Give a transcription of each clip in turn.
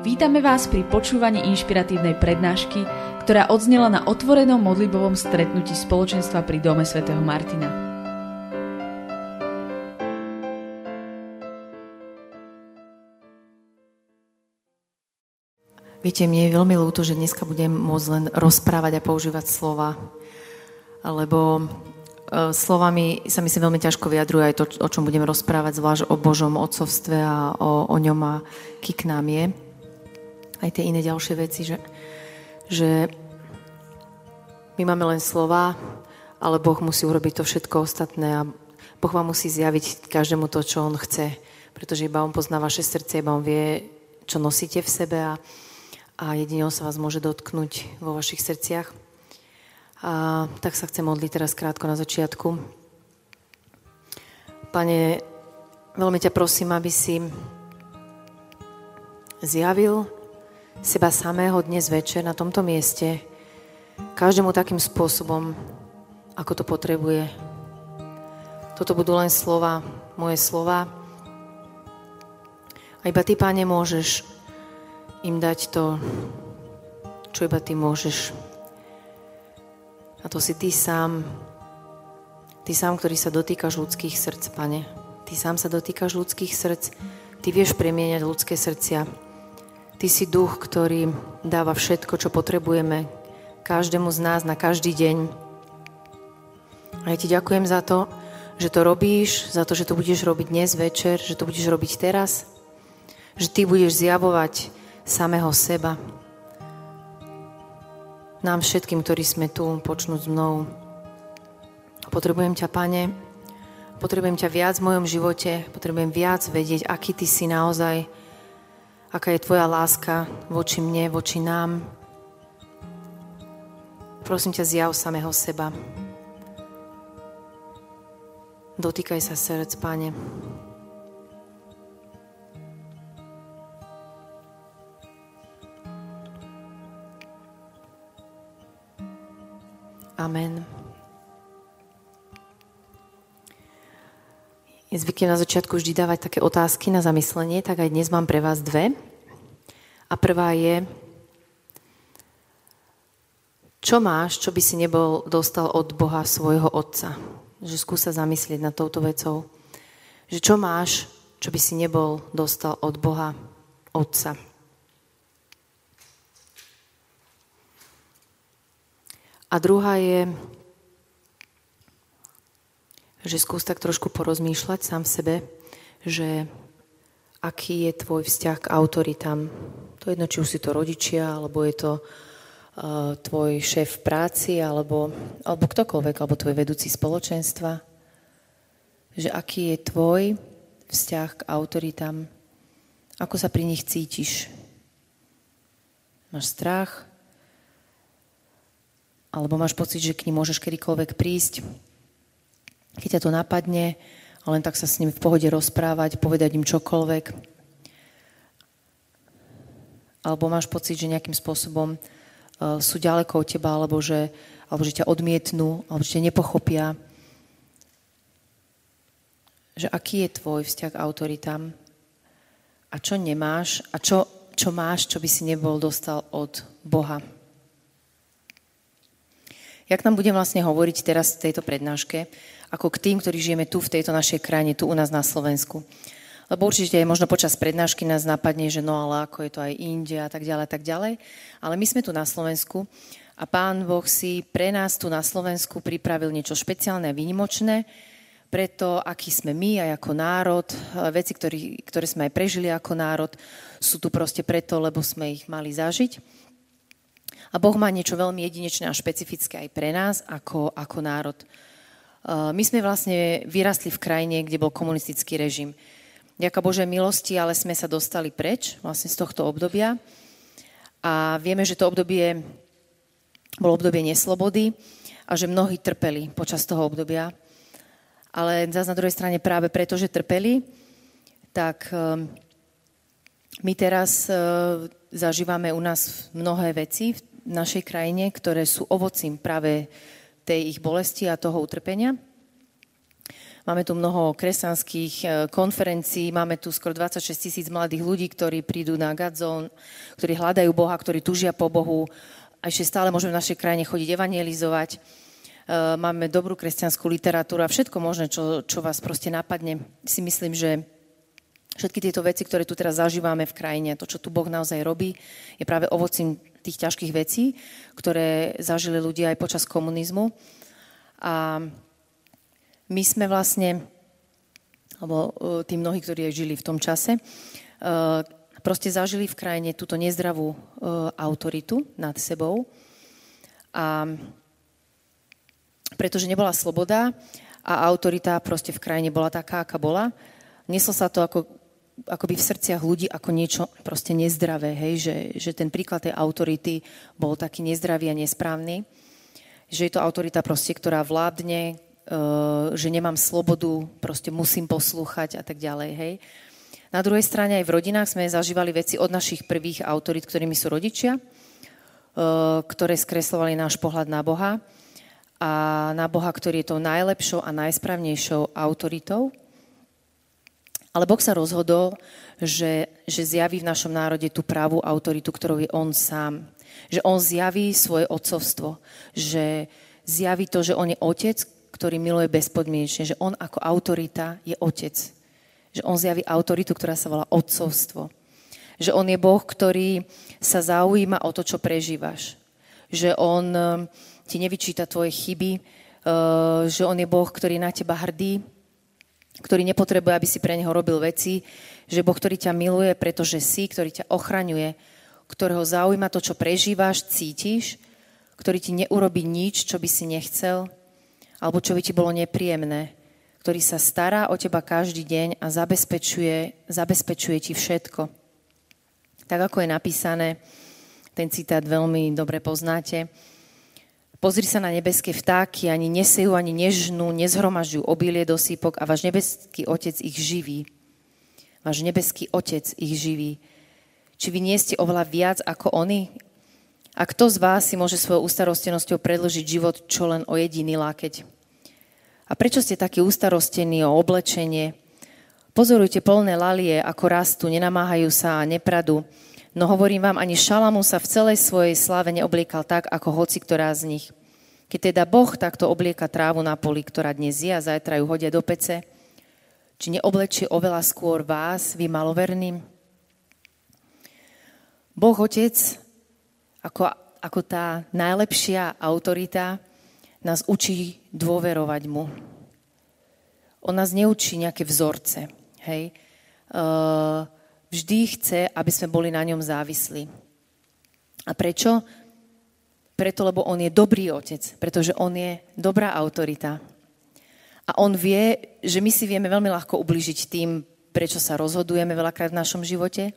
Vítame vás pri počúvaní inšpiratívnej prednášky, ktorá odznela na otvorenom modlibovom stretnutí spoločenstva pri Dome svätého Martina. Viete, mne je veľmi ľúto, že dneska budem môcť len rozprávať a používať slova, lebo e, slovami sa mi sa veľmi ťažko vyjadruje aj to, o čom budem rozprávať, zvlášť o Božom otcovstve a o, o ňom a ký k nám je aj tie iné ďalšie veci, že, že my máme len slova, ale Boh musí urobiť to všetko ostatné a Boh vám musí zjaviť každému to, čo On chce, pretože iba On pozná vaše srdce, iba On vie, čo nosíte v sebe a, a jedine On sa vás môže dotknúť vo vašich srdciach. A tak sa chcem modliť teraz krátko na začiatku. Pane, veľmi ťa prosím, aby si zjavil seba samého dnes večer na tomto mieste, každému takým spôsobom, ako to potrebuje. Toto budú len slova, moje slova. A iba Ty, Páne, môžeš im dať to, čo iba Ty môžeš. A to si Ty sám, Ty sám, ktorý sa dotýkaš ľudských srdc, Pane. Ty sám sa dotýkaš ľudských srdc, Ty vieš premieňať ľudské srdcia. Ty si duch, ktorý dáva všetko, čo potrebujeme každému z nás na každý deň. A ja ti ďakujem za to, že to robíš, za to, že to budeš robiť dnes večer, že to budeš robiť teraz, že ty budeš zjavovať samého seba. Nám všetkým, ktorí sme tu, počnúť s mnou. Potrebujem ťa, Pane, potrebujem ťa viac v mojom živote, potrebujem viac vedieť, aký ty si naozaj, aká je tvoja láska voči mne, voči nám. Prosím ťa, zjav samého seba. Dotýkaj sa srdc, Pane. Amen. je zvykne na začiatku vždy dávať také otázky na zamyslenie, tak aj dnes mám pre vás dve. A prvá je, čo máš, čo by si nebol dostal od Boha svojho Otca? Že skúsa zamyslieť nad touto vecou. Že čo máš, čo by si nebol dostal od Boha Otca? A druhá je, že skús tak trošku porozmýšľať sám sebe, že aký je tvoj vzťah k autoritám. To je jedno, či už si to rodičia, alebo je to uh, tvoj šéf v práci, alebo, alebo ktokoľvek, alebo tvoj vedúci spoločenstva. Že aký je tvoj vzťah k autoritám, ako sa pri nich cítiš. Máš strach? Alebo máš pocit, že k ním môžeš kedykoľvek prísť keď ťa to napadne, a len tak sa s nimi v pohode rozprávať, povedať im čokoľvek. Alebo máš pocit, že nejakým spôsobom uh, sú ďaleko od teba, alebo že, alebo že ťa odmietnú, alebo že ťa nepochopia. Že aký je tvoj vzťah k autoritám a čo nemáš a čo, čo máš, čo by si nebol dostal od Boha. Jak nám budem vlastne hovoriť teraz v tejto prednáške, ako k tým, ktorí žijeme tu v tejto našej krajine, tu u nás na Slovensku. Lebo určite aj možno počas prednášky nás napadne, že no ale ako je to aj India a tak ďalej tak ďalej. Ale my sme tu na Slovensku a Pán Boh si pre nás tu na Slovensku pripravil niečo špeciálne a výnimočné, preto, aký sme my aj ako národ, veci, ktorý, ktoré sme aj prežili ako národ, sú tu proste preto, lebo sme ich mali zažiť. A Boh má niečo veľmi jedinečné a špecifické aj pre nás ako, ako národ. Eh, my sme vlastne vyrastli v krajine, kde bol komunistický režim. Ďaká Božej milosti, ale sme sa dostali preč vlastne z tohto obdobia. A vieme, že to obdobie bolo obdobie neslobody a že mnohí trpeli počas toho obdobia. Ale zase na druhej strane práve preto, že trpeli, tak eh, my teraz eh, zažívame u nás mnohé veci našej krajine, ktoré sú ovocím práve tej ich bolesti a toho utrpenia. Máme tu mnoho kresťanských e, konferencií, máme tu skoro 26 tisíc mladých ľudí, ktorí prídu na Gadzón, ktorí hľadajú Boha, ktorí tužia po Bohu. A ešte stále môžeme v našej krajine chodiť evangelizovať. E, máme dobrú kresťanskú literatúru a všetko možné, čo, čo vás proste napadne. Si myslím, že všetky tieto veci, ktoré tu teraz zažívame v krajine, to, čo tu Boh naozaj robí, je práve ovocím tých ťažkých vecí, ktoré zažili ľudia aj počas komunizmu. A my sme vlastne, alebo e, tí mnohí, ktorí aj žili v tom čase, e, proste zažili v krajine túto nezdravú e, autoritu nad sebou. A pretože nebola sloboda a autorita proste v krajine bola taká, aká bola, neslo sa to ako, akoby v srdciach ľudí ako niečo proste nezdravé, hej? Že, že ten príklad tej autority bol taký nezdravý a nesprávny. Že je to autorita proste, ktorá vládne, Eh, že nemám slobodu, proste musím poslúchať a tak ďalej, hej. Na druhej strane aj v rodinách sme zažívali veci od našich prvých autorít, ktorými sú rodičia, eh, ktoré skreslovali náš pohľad na Boha a na Boha, ktorý je tou najlepšou a najsprávnejšou autoritou. Ale Boh sa rozhodol, že, že zjaví v našom národe tú pravú autoritu, ktorou je On sám. Že On zjaví svoje otcovstvo. Že zjaví to, že On je Otec, ktorý miluje bezpodmienečne, že on ako autorita je otec. Že on zjaví autoritu, ktorá sa volá otcovstvo. Že on je Boh, ktorý sa zaujíma o to, čo prežívaš. Že on um, ti nevyčíta tvoje chyby, uh, že on je Boh, ktorý na teba hrdí, ktorý nepotrebuje, aby si pre neho robil veci, že Boh, ktorý ťa miluje, pretože si, ktorý ťa ochraňuje, ktorého zaujíma to, čo prežívaš, cítiš, ktorý ti neurobi nič, čo by si nechcel, alebo čo by ti bolo nepríjemné, ktorý sa stará o teba každý deň a zabezpečuje, zabezpečuje ti všetko. Tak ako je napísané, ten citát veľmi dobre poznáte, Pozri sa na nebeské vtáky, ani nesejú, ani nežnú, nezhromažďujú obilie do sípok a váš nebeský otec ich živí. Váš nebeský otec ich živí. Či vy nie ste oveľa viac ako oni? A kto z vás si môže svojou ustarostenosťou predlžiť život čo len o jediný lákeť? A prečo ste takí ustarostení o oblečenie? Pozorujte polné lalie, ako rastú, nenamáhajú sa a nepradu. No hovorím vám, ani Šalamu sa v celej svojej sláve neobliekal tak, ako hoci ktorá z nich. Keď teda Boh takto oblieka trávu na poli, ktorá dnes je a zajtra ju hodia do pece, či neoblečie oveľa skôr vás, vy maloverným? Boh Otec ako, ako tá najlepšia autorita nás učí dôverovať mu. On nás neučí nejaké vzorce. Hej? Uh, vždy chce, aby sme boli na ňom závislí. A prečo? Preto, lebo on je dobrý otec, pretože on je dobrá autorita. A on vie, že my si vieme veľmi ľahko ubližiť tým, prečo sa rozhodujeme veľakrát v našom živote.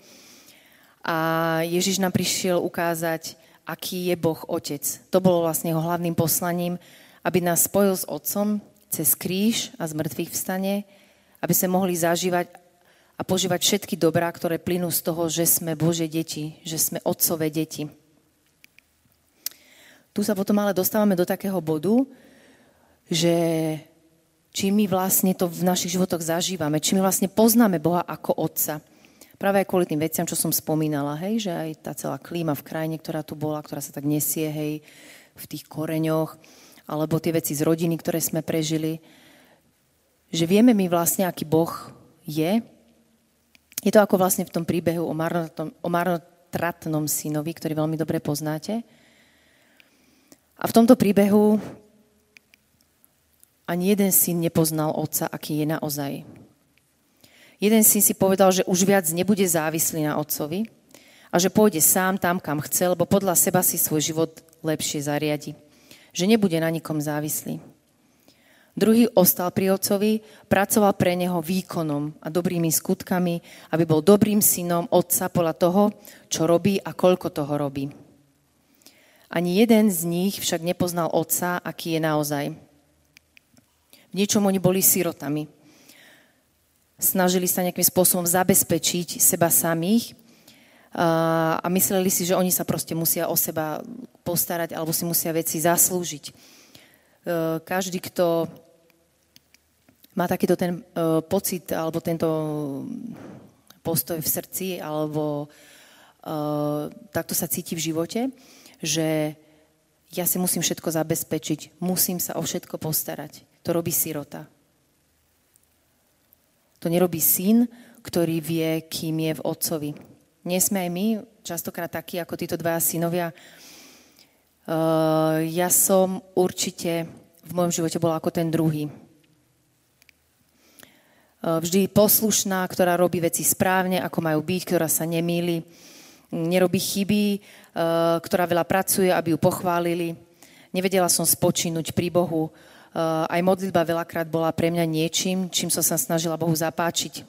A Ježiš nám prišiel ukázať, aký je Boh Otec. To bolo vlastne jeho hlavným poslaním, aby nás spojil s Otcom cez kríž a z mŕtvych vstane, aby sme mohli zažívať a požívať všetky dobrá, ktoré plynú z toho, že sme Bože deti, že sme Otcové deti. Tu sa potom ale dostávame do takého bodu, že či my vlastne to v našich životoch zažívame, či my vlastne poznáme Boha ako Otca. Práve aj kvôli tým veciam, čo som spomínala, hej, že aj tá celá klíma v krajine, ktorá tu bola, ktorá sa tak nesie, hej, v tých koreňoch, alebo tie veci z rodiny, ktoré sme prežili, že vieme my vlastne, aký Boh je. Je to ako vlastne v tom príbehu o, marnotom, o marnotratnom synovi, ktorý veľmi dobre poznáte. A v tomto príbehu ani jeden syn nepoznal otca, aký je naozaj. Jeden syn si povedal, že už viac nebude závislý na otcovi a že pôjde sám tam, kam chce, lebo podľa seba si svoj život lepšie zariadi. Že nebude na nikom závislý. Druhý ostal pri otcovi, pracoval pre neho výkonom a dobrými skutkami, aby bol dobrým synom otca podľa toho, čo robí a koľko toho robí. Ani jeden z nich však nepoznal otca, aký je naozaj. V niečom oni boli sirotami snažili sa nejakým spôsobom zabezpečiť seba samých a mysleli si, že oni sa proste musia o seba postarať alebo si musia veci zaslúžiť. E, každý, kto má takýto ten uh, pocit alebo tento postoj v srdci alebo uh, takto sa cíti v živote, že ja si musím všetko zabezpečiť, musím sa o všetko postarať. To robí sirota. To nerobí syn, ktorý vie, kým je v otcovi. Nie sme aj my častokrát takí, ako títo dvaja synovia. Uh, ja som určite v mojom živote bola ako ten druhý. Uh, vždy poslušná, ktorá robí veci správne, ako majú byť, ktorá sa nemýli, nerobí chyby, uh, ktorá veľa pracuje, aby ju pochválili. Nevedela som spočínuť pri Bohu. Aj modlitba veľakrát bola pre mňa niečím, čím som sa snažila Bohu zapáčiť.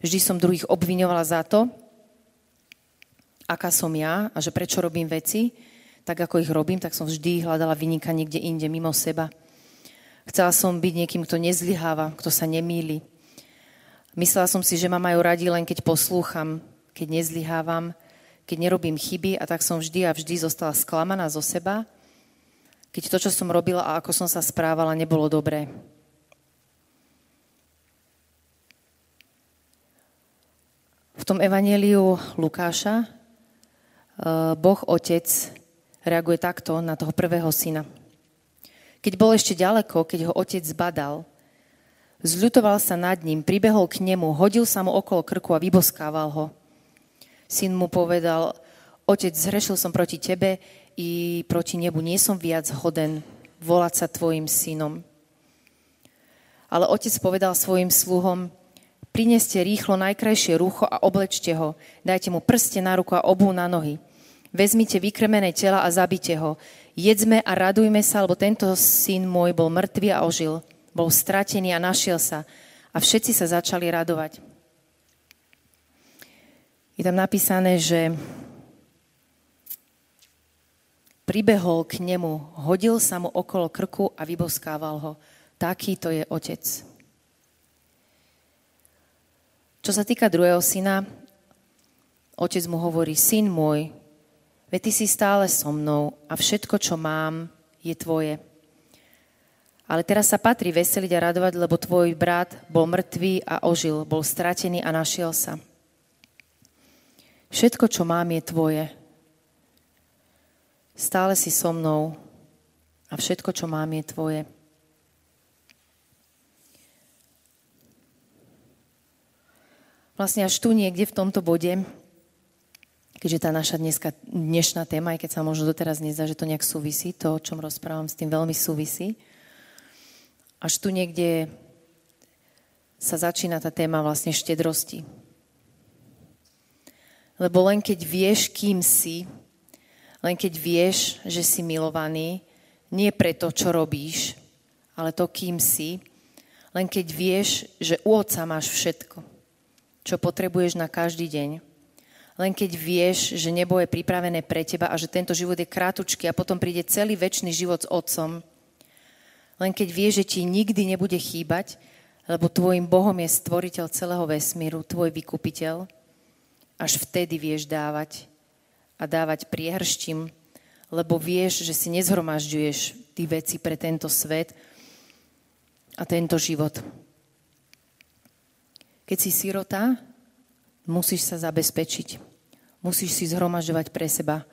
Vždy som druhých obviňovala za to, aká som ja a že prečo robím veci, tak ako ich robím, tak som vždy hľadala vynika niekde inde, mimo seba. Chcela som byť niekým, kto nezlyháva, kto sa nemýli. Myslela som si, že ma majú radi len keď poslúcham, keď nezlyhávam, keď nerobím chyby a tak som vždy a vždy zostala sklamaná zo seba keď to, čo som robila a ako som sa správala, nebolo dobré. V tom evaneliu Lukáša eh, Boh Otec reaguje takto na toho prvého syna. Keď bol ešte ďaleko, keď ho otec zbadal, zľutoval sa nad ním, pribehol k nemu, hodil sa mu okolo krku a vyboskával ho. Syn mu povedal, otec, zhrešil som proti tebe, i proti nebu. Nie som viac hoden volať sa tvojim synom. Ale otec povedal svojim sluhom, prineste rýchlo najkrajšie rucho a oblečte ho. Dajte mu prste na ruku a obu na nohy. Vezmite vykremené tela a zabite ho. Jedzme a radujme sa, lebo tento syn môj bol mŕtvý a ožil. Bol stratený a našiel sa. A všetci sa začali radovať. Je tam napísané, že pribehol k nemu, hodil sa mu okolo krku a vyboskával ho. Taký to je otec. Čo sa týka druhého syna, otec mu hovorí, syn môj, veď ty si stále so mnou a všetko, čo mám, je tvoje. Ale teraz sa patrí veseliť a radovať, lebo tvoj brat bol mŕtvý a ožil, bol stratený a našiel sa. Všetko, čo mám, je tvoje. Stále si so mnou a všetko, čo mám, je tvoje. Vlastne až tu niekde v tomto bode, keďže tá naša dneska, dnešná téma, aj keď sa možno doteraz nezdá, že to nejak súvisí, to, o čom rozprávam, s tým veľmi súvisí, až tu niekde sa začína tá téma vlastne štedrosti. Lebo len keď vieš, kým si, len keď vieš, že si milovaný, nie preto, čo robíš, ale to, kým si, len keď vieš, že u Otca máš všetko, čo potrebuješ na každý deň, len keď vieš, že nebo je pripravené pre teba a že tento život je krátučky a potom príde celý väčší život s Otcom, len keď vieš, že ti nikdy nebude chýbať, lebo tvojim Bohom je stvoriteľ celého vesmíru, tvoj vykupiteľ, až vtedy vieš dávať a dávať priehrštím, lebo vieš, že si nezhromažďuješ ty veci pre tento svet a tento život. Keď si sirota, musíš sa zabezpečiť. Musíš si zhromažďovať pre seba,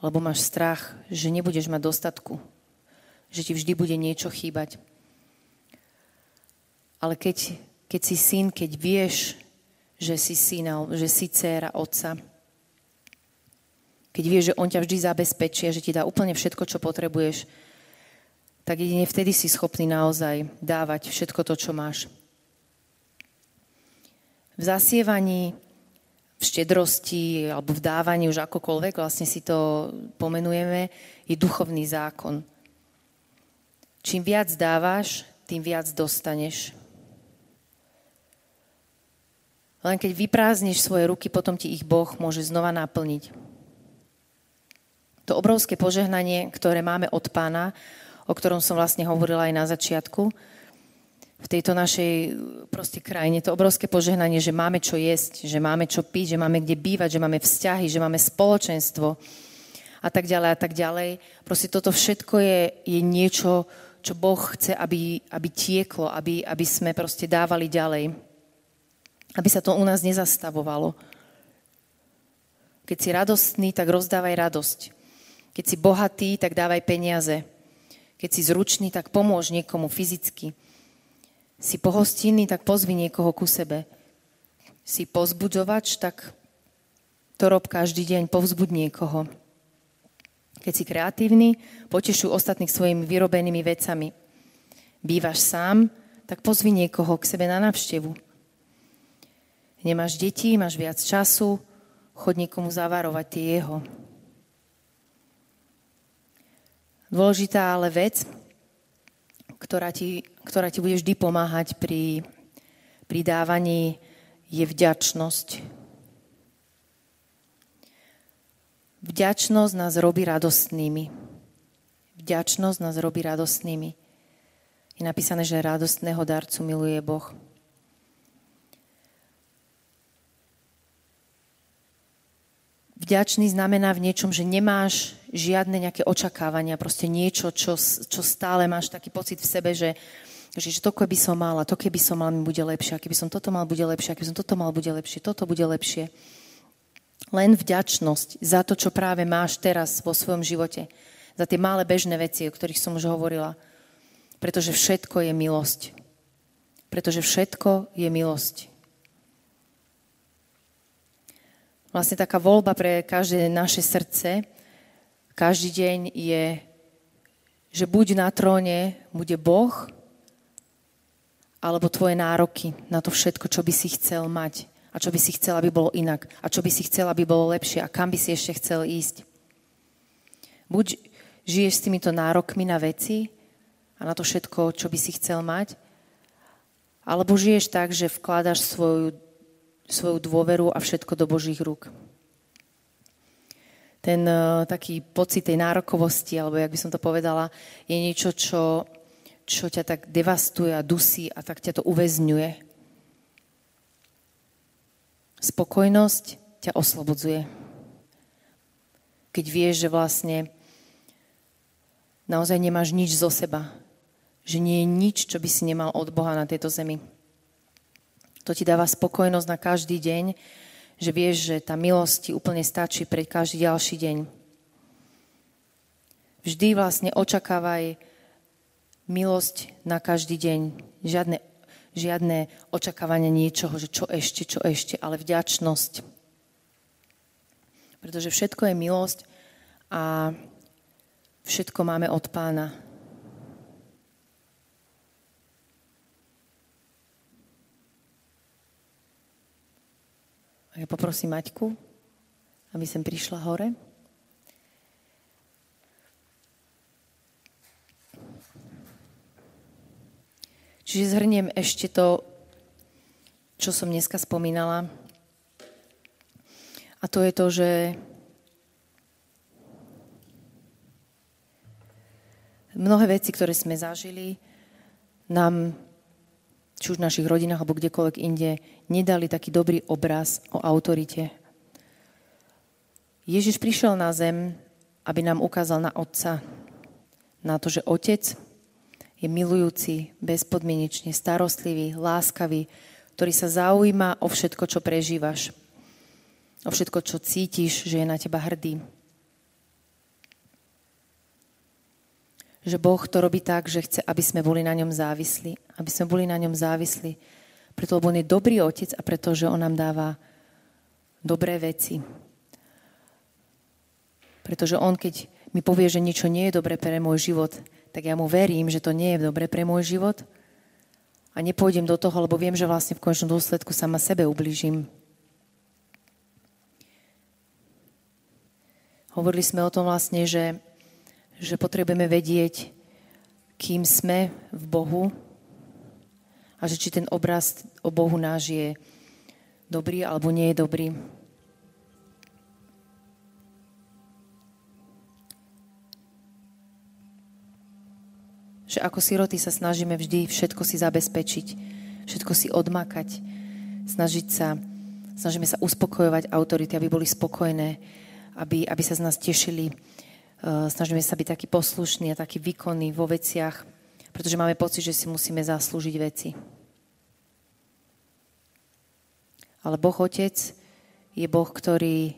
lebo máš strach, že nebudeš mať dostatku, že ti vždy bude niečo chýbať. Ale keď, keď si syn, keď vieš, že si syna, že si dcéra otca, keď vieš, že On ťa vždy zabezpečí a že ti dá úplne všetko, čo potrebuješ, tak jedine vtedy si schopný naozaj dávať všetko to, čo máš. V zasievaní, v štedrosti alebo v dávaní, už akokoľvek, vlastne si to pomenujeme, je duchovný zákon. Čím viac dávaš, tým viac dostaneš. Len keď vyprázdniš svoje ruky, potom ti ich Boh môže znova naplniť to obrovské požehnanie, ktoré máme od pána, o ktorom som vlastne hovorila aj na začiatku, v tejto našej proste krajine, to obrovské požehnanie, že máme čo jesť, že máme čo piť, že máme kde bývať, že máme vzťahy, že máme spoločenstvo a tak ďalej a tak ďalej. Proste toto všetko je, je niečo, čo Boh chce, aby, aby tieklo, aby, aby sme proste dávali ďalej. Aby sa to u nás nezastavovalo. Keď si radostný, tak rozdávaj radosť. Keď si bohatý, tak dávaj peniaze. Keď si zručný, tak pomôž niekomu fyzicky. Si pohostinný, tak pozvi niekoho ku sebe. Si pozbudzovač, tak to rob každý deň, povzbud niekoho. Keď si kreatívny, potešuj ostatných svojimi vyrobenými vecami. Bývaš sám, tak pozvi niekoho k sebe na návštevu. Nemáš deti, máš viac času, chod niekomu zavarovať tie jeho. Dôležitá ale vec, ktorá ti, ktorá ti bude vždy pomáhať pri, pri dávaní, je vďačnosť. Vďačnosť nás robí radostnými. Vďačnosť nás robí radostnými. Je napísané, že radostného darcu miluje Boh. Vďačný znamená v niečom, že nemáš žiadne nejaké očakávania, proste niečo, čo, čo stále máš taký pocit v sebe, že, že, že to keby som mal a to keby som mal, mi bude lepšie, a keby som toto mal, bude lepšie, a keby som toto mal, bude lepšie, toto bude lepšie len vďačnosť za to, čo práve máš teraz vo svojom živote. Za tie malé bežné veci, o ktorých som už hovorila. Pretože všetko je milosť. Pretože všetko je milosť. Vlastne taká voľba pre každé naše srdce každý deň je, že buď na tróne bude Boh, alebo tvoje nároky na to všetko, čo by si chcel mať a čo by si chcel, aby bolo inak a čo by si chcel, aby bolo lepšie a kam by si ešte chcel ísť. Buď žiješ s týmito nárokmi na veci a na to všetko, čo by si chcel mať, alebo žiješ tak, že vkladaš svoju, svoju dôveru a všetko do Božích rúk. Ten uh, taký pocit tej nárokovosti, alebo jak by som to povedala, je niečo, čo, čo ťa tak devastuje a dusí a tak ťa to uväzňuje Spokojnosť ťa oslobodzuje. Keď vieš, že vlastne naozaj nemáš nič zo seba. Že nie je nič, čo by si nemal od Boha na tejto zemi. To ti dáva spokojnosť na každý deň, že vieš, že tá milosť ti úplne stačí pre každý ďalší deň. Vždy vlastne očakávaj milosť na každý deň. Žiadne žiadne očakávanie niečoho, že čo ešte, čo ešte, ale vďačnosť. Pretože všetko je milosť a všetko máme od pána. A ja poprosím Maťku, aby sem prišla hore. Čiže zhrniem ešte to, čo som dneska spomínala. A to je to, že mnohé veci, ktoré sme zažili, nám, či už v našich rodinách alebo kdekoľvek inde, nedali taký dobrý obraz o autorite. Ježiš prišiel na zem, aby nám ukázal na Otca, na to, že Otec je milujúci, bezpodmienečne starostlivý, láskavý, ktorý sa zaujíma o všetko, čo prežívaš. O všetko, čo cítiš, že je na teba hrdý. Že Boh to robí tak, že chce, aby sme boli na ňom závislí. Aby sme boli na ňom závislí. Preto, lebo on je dobrý otec a preto, že on nám dáva dobré veci. Pretože on, keď mi povie, že niečo nie je dobré pre môj život, tak ja mu verím, že to nie je dobre pre môj život a nepôjdem do toho, lebo viem, že vlastne v končnom dôsledku sama sebe ubližím. Hovorili sme o tom vlastne, že, že potrebujeme vedieť, kým sme v Bohu a že či ten obraz o Bohu náš je dobrý alebo nie je dobrý. Že ako siroty sa snažíme vždy všetko si zabezpečiť, všetko si odmakať, snažiť sa, snažíme sa uspokojovať autority, aby boli spokojné, aby, aby sa z nás tešili. Eh, snažíme sa byť takí poslušní a takí výkonní vo veciach, Pretože máme pocit, že si musíme zaslúžiť veci. Ale Boh Otec je Boh, ktorý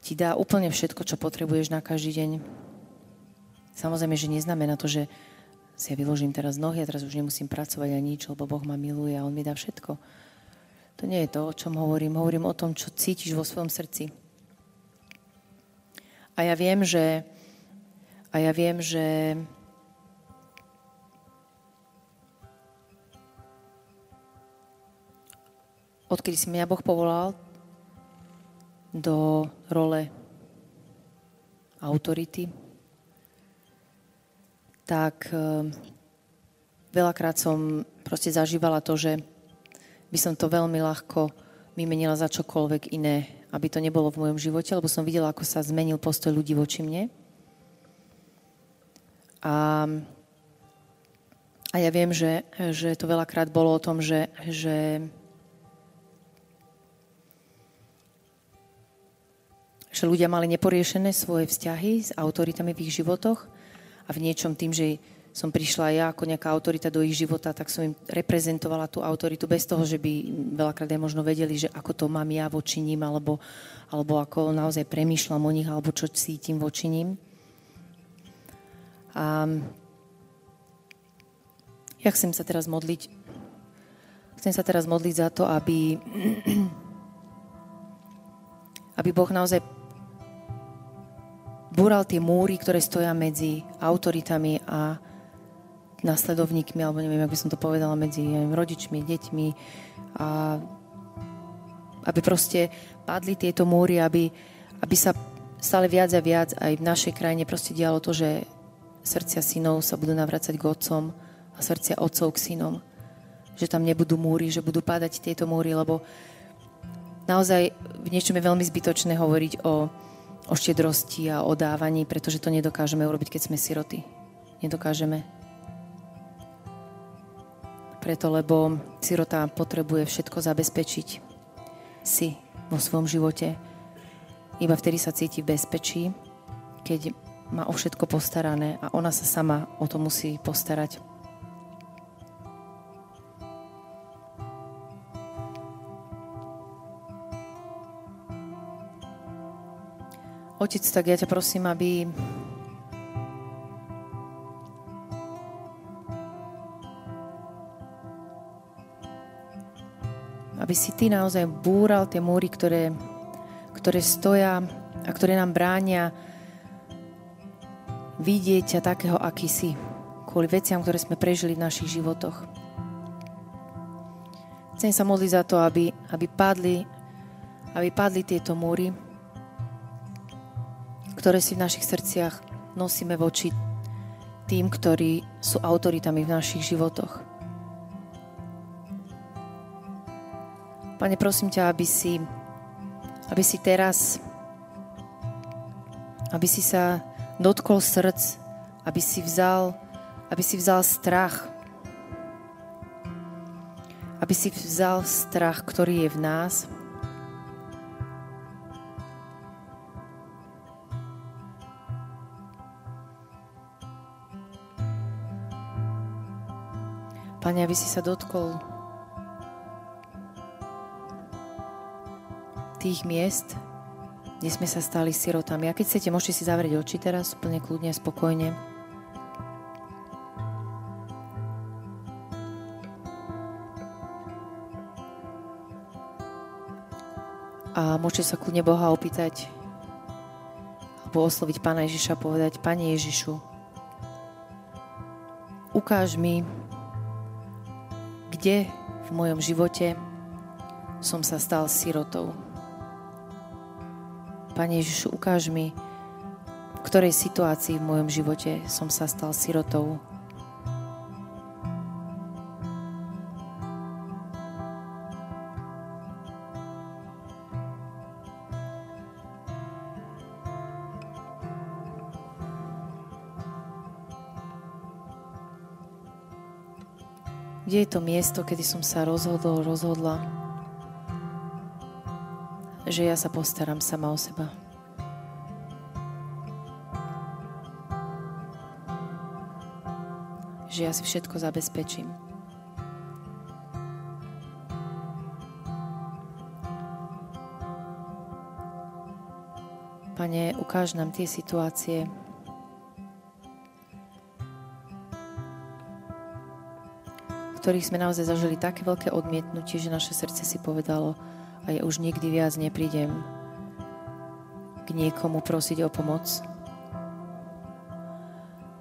ti dá úplne všetko, čo potrebuješ na každý deň. Samozrejme, že neznamená to, že si ja vyložím teraz nohy a teraz už nemusím pracovať a nič, lebo Boh ma miluje a On mi dá všetko. To nie je to, o čom hovorím. Hovorím o tom, čo cítiš vo svojom srdci. A ja viem, že a ja viem, že odkedy si mňa Boh povolal do role autority, tak eh, veľakrát som proste zažívala to, že by som to veľmi ľahko vymenila za čokoľvek iné, aby to nebolo v mojom živote, lebo som videla, ako sa zmenil postoj ľudí voči mne. A, a ja viem, že, že to veľakrát bolo o tom, že, že že ľudia mali neporiešené svoje vzťahy s autoritami v ich životoch a v niečom tým, že som prišla ja ako nejaká autorita do ich života, tak som im reprezentovala tú autoritu bez toho, že by veľakrát aj možno vedeli, že ako to mám ja voči ním, alebo, alebo ako naozaj premýšľam o nich, alebo čo cítim voči ním. A ja chcem sa teraz modliť chcem sa teraz modliť za to, aby aby Boh naozaj búral tie múry, ktoré stoja medzi autoritami a následovníkmi, alebo neviem, ako by som to povedala, medzi neviem, rodičmi, deťmi a aby proste padli tieto múry, aby, aby sa stále viac a viac aj v našej krajine proste dialo to, že srdcia synov sa budú navracať k otcom a srdcia otcov k synom. Že tam nebudú múry, že budú padať tieto múry, lebo naozaj v niečom je veľmi zbytočné hovoriť o o štedrosti a o dávaní, pretože to nedokážeme urobiť, keď sme siroty. Nedokážeme. Preto, lebo sirota potrebuje všetko zabezpečiť si vo svojom živote. Iba vtedy sa cíti v bezpečí, keď má o všetko postarané a ona sa sama o to musí postarať. Otec, tak ja ťa prosím, aby aby si ty naozaj búral tie múry, ktoré, ktoré stoja a ktoré nám bránia vidieť ťa takého, aký si, kvôli veciam, ktoré sme prežili v našich životoch. Chcem sa modliť za to, aby, aby, padli, aby padli tieto múry, ktoré si v našich srdciach nosíme voči tým, ktorí sú autoritami v našich životoch. Pane, prosím ťa, aby si, aby si teraz, aby si sa dotkol srdc, aby si vzal, aby si vzal strach, aby si vzal strach, ktorý je v nás Pane, aby si sa dotkol tých miest, kde sme sa stali sirotami. A keď chcete, môžete si zavrieť oči teraz, úplne kľudne, spokojne. A môžete sa kľudne Boha opýtať alebo osloviť Pána Ježiša a povedať, Pane Ježišu, ukáž mi, kde v mojom živote som sa stal sirotou. Pane Ježišu, ukáž mi, v ktorej situácii v mojom živote som sa stal sirotou. Kde je to miesto, kedy som sa rozhodol, rozhodla, že ja sa postaram sama o seba. že ja si všetko zabezpečím. Pane, ukáž nám tie situácie, ktorých sme naozaj zažili také veľké odmietnutie, že naše srdce si povedalo, a ja už nikdy viac neprídem k niekomu prosiť o pomoc.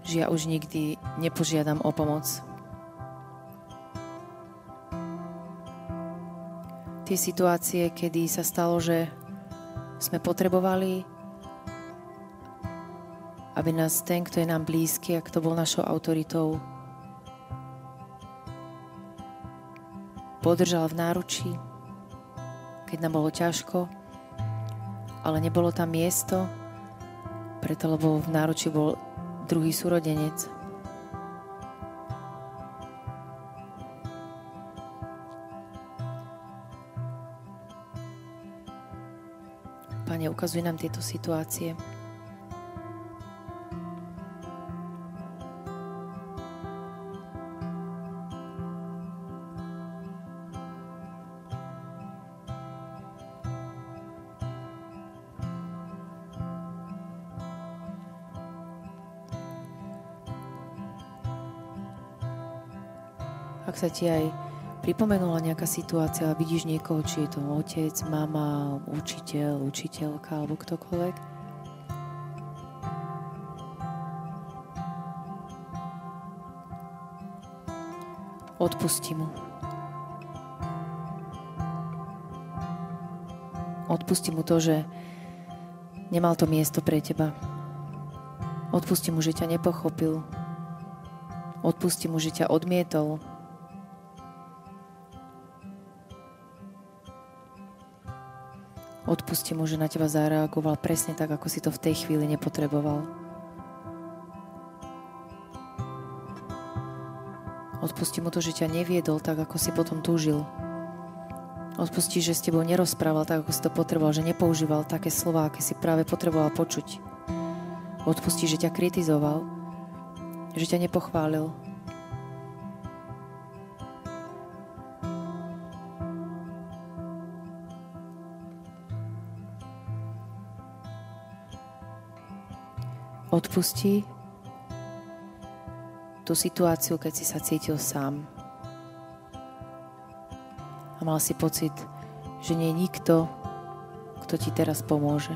Že ja už nikdy nepožiadam o pomoc. Tie situácie, kedy sa stalo, že sme potrebovali aby nás ten, kto je nám blízky a kto bol našou autoritou, podržal v náručí, keď nám bolo ťažko, ale nebolo tam miesto, preto lebo v náručí bol druhý súrodenec. Pane, ukazuj nám tieto situácie. Ak sa ti aj pripomenula nejaká situácia a vidíš niekoho, či je to otec, mama, učiteľ, učiteľka alebo ktokoľvek, odpusti mu. Odpusti mu to, že nemal to miesto pre teba. Odpusti mu, že ťa nepochopil. Odpusti mu, že ťa odmietol. Odpusti mu, že na teba zareagoval presne tak, ako si to v tej chvíli nepotreboval. Odpusti mu to, že ťa neviedol tak, ako si potom túžil. Odpusti, že s tebou nerozprával tak, ako si to potreboval, že nepoužíval také slova, aké si práve potreboval počuť. Odpusti, že ťa kritizoval, že ťa nepochválil, Odpusti tú situáciu, keď si sa cítil sám. A mal si pocit, že nie je nikto, kto ti teraz pomôže.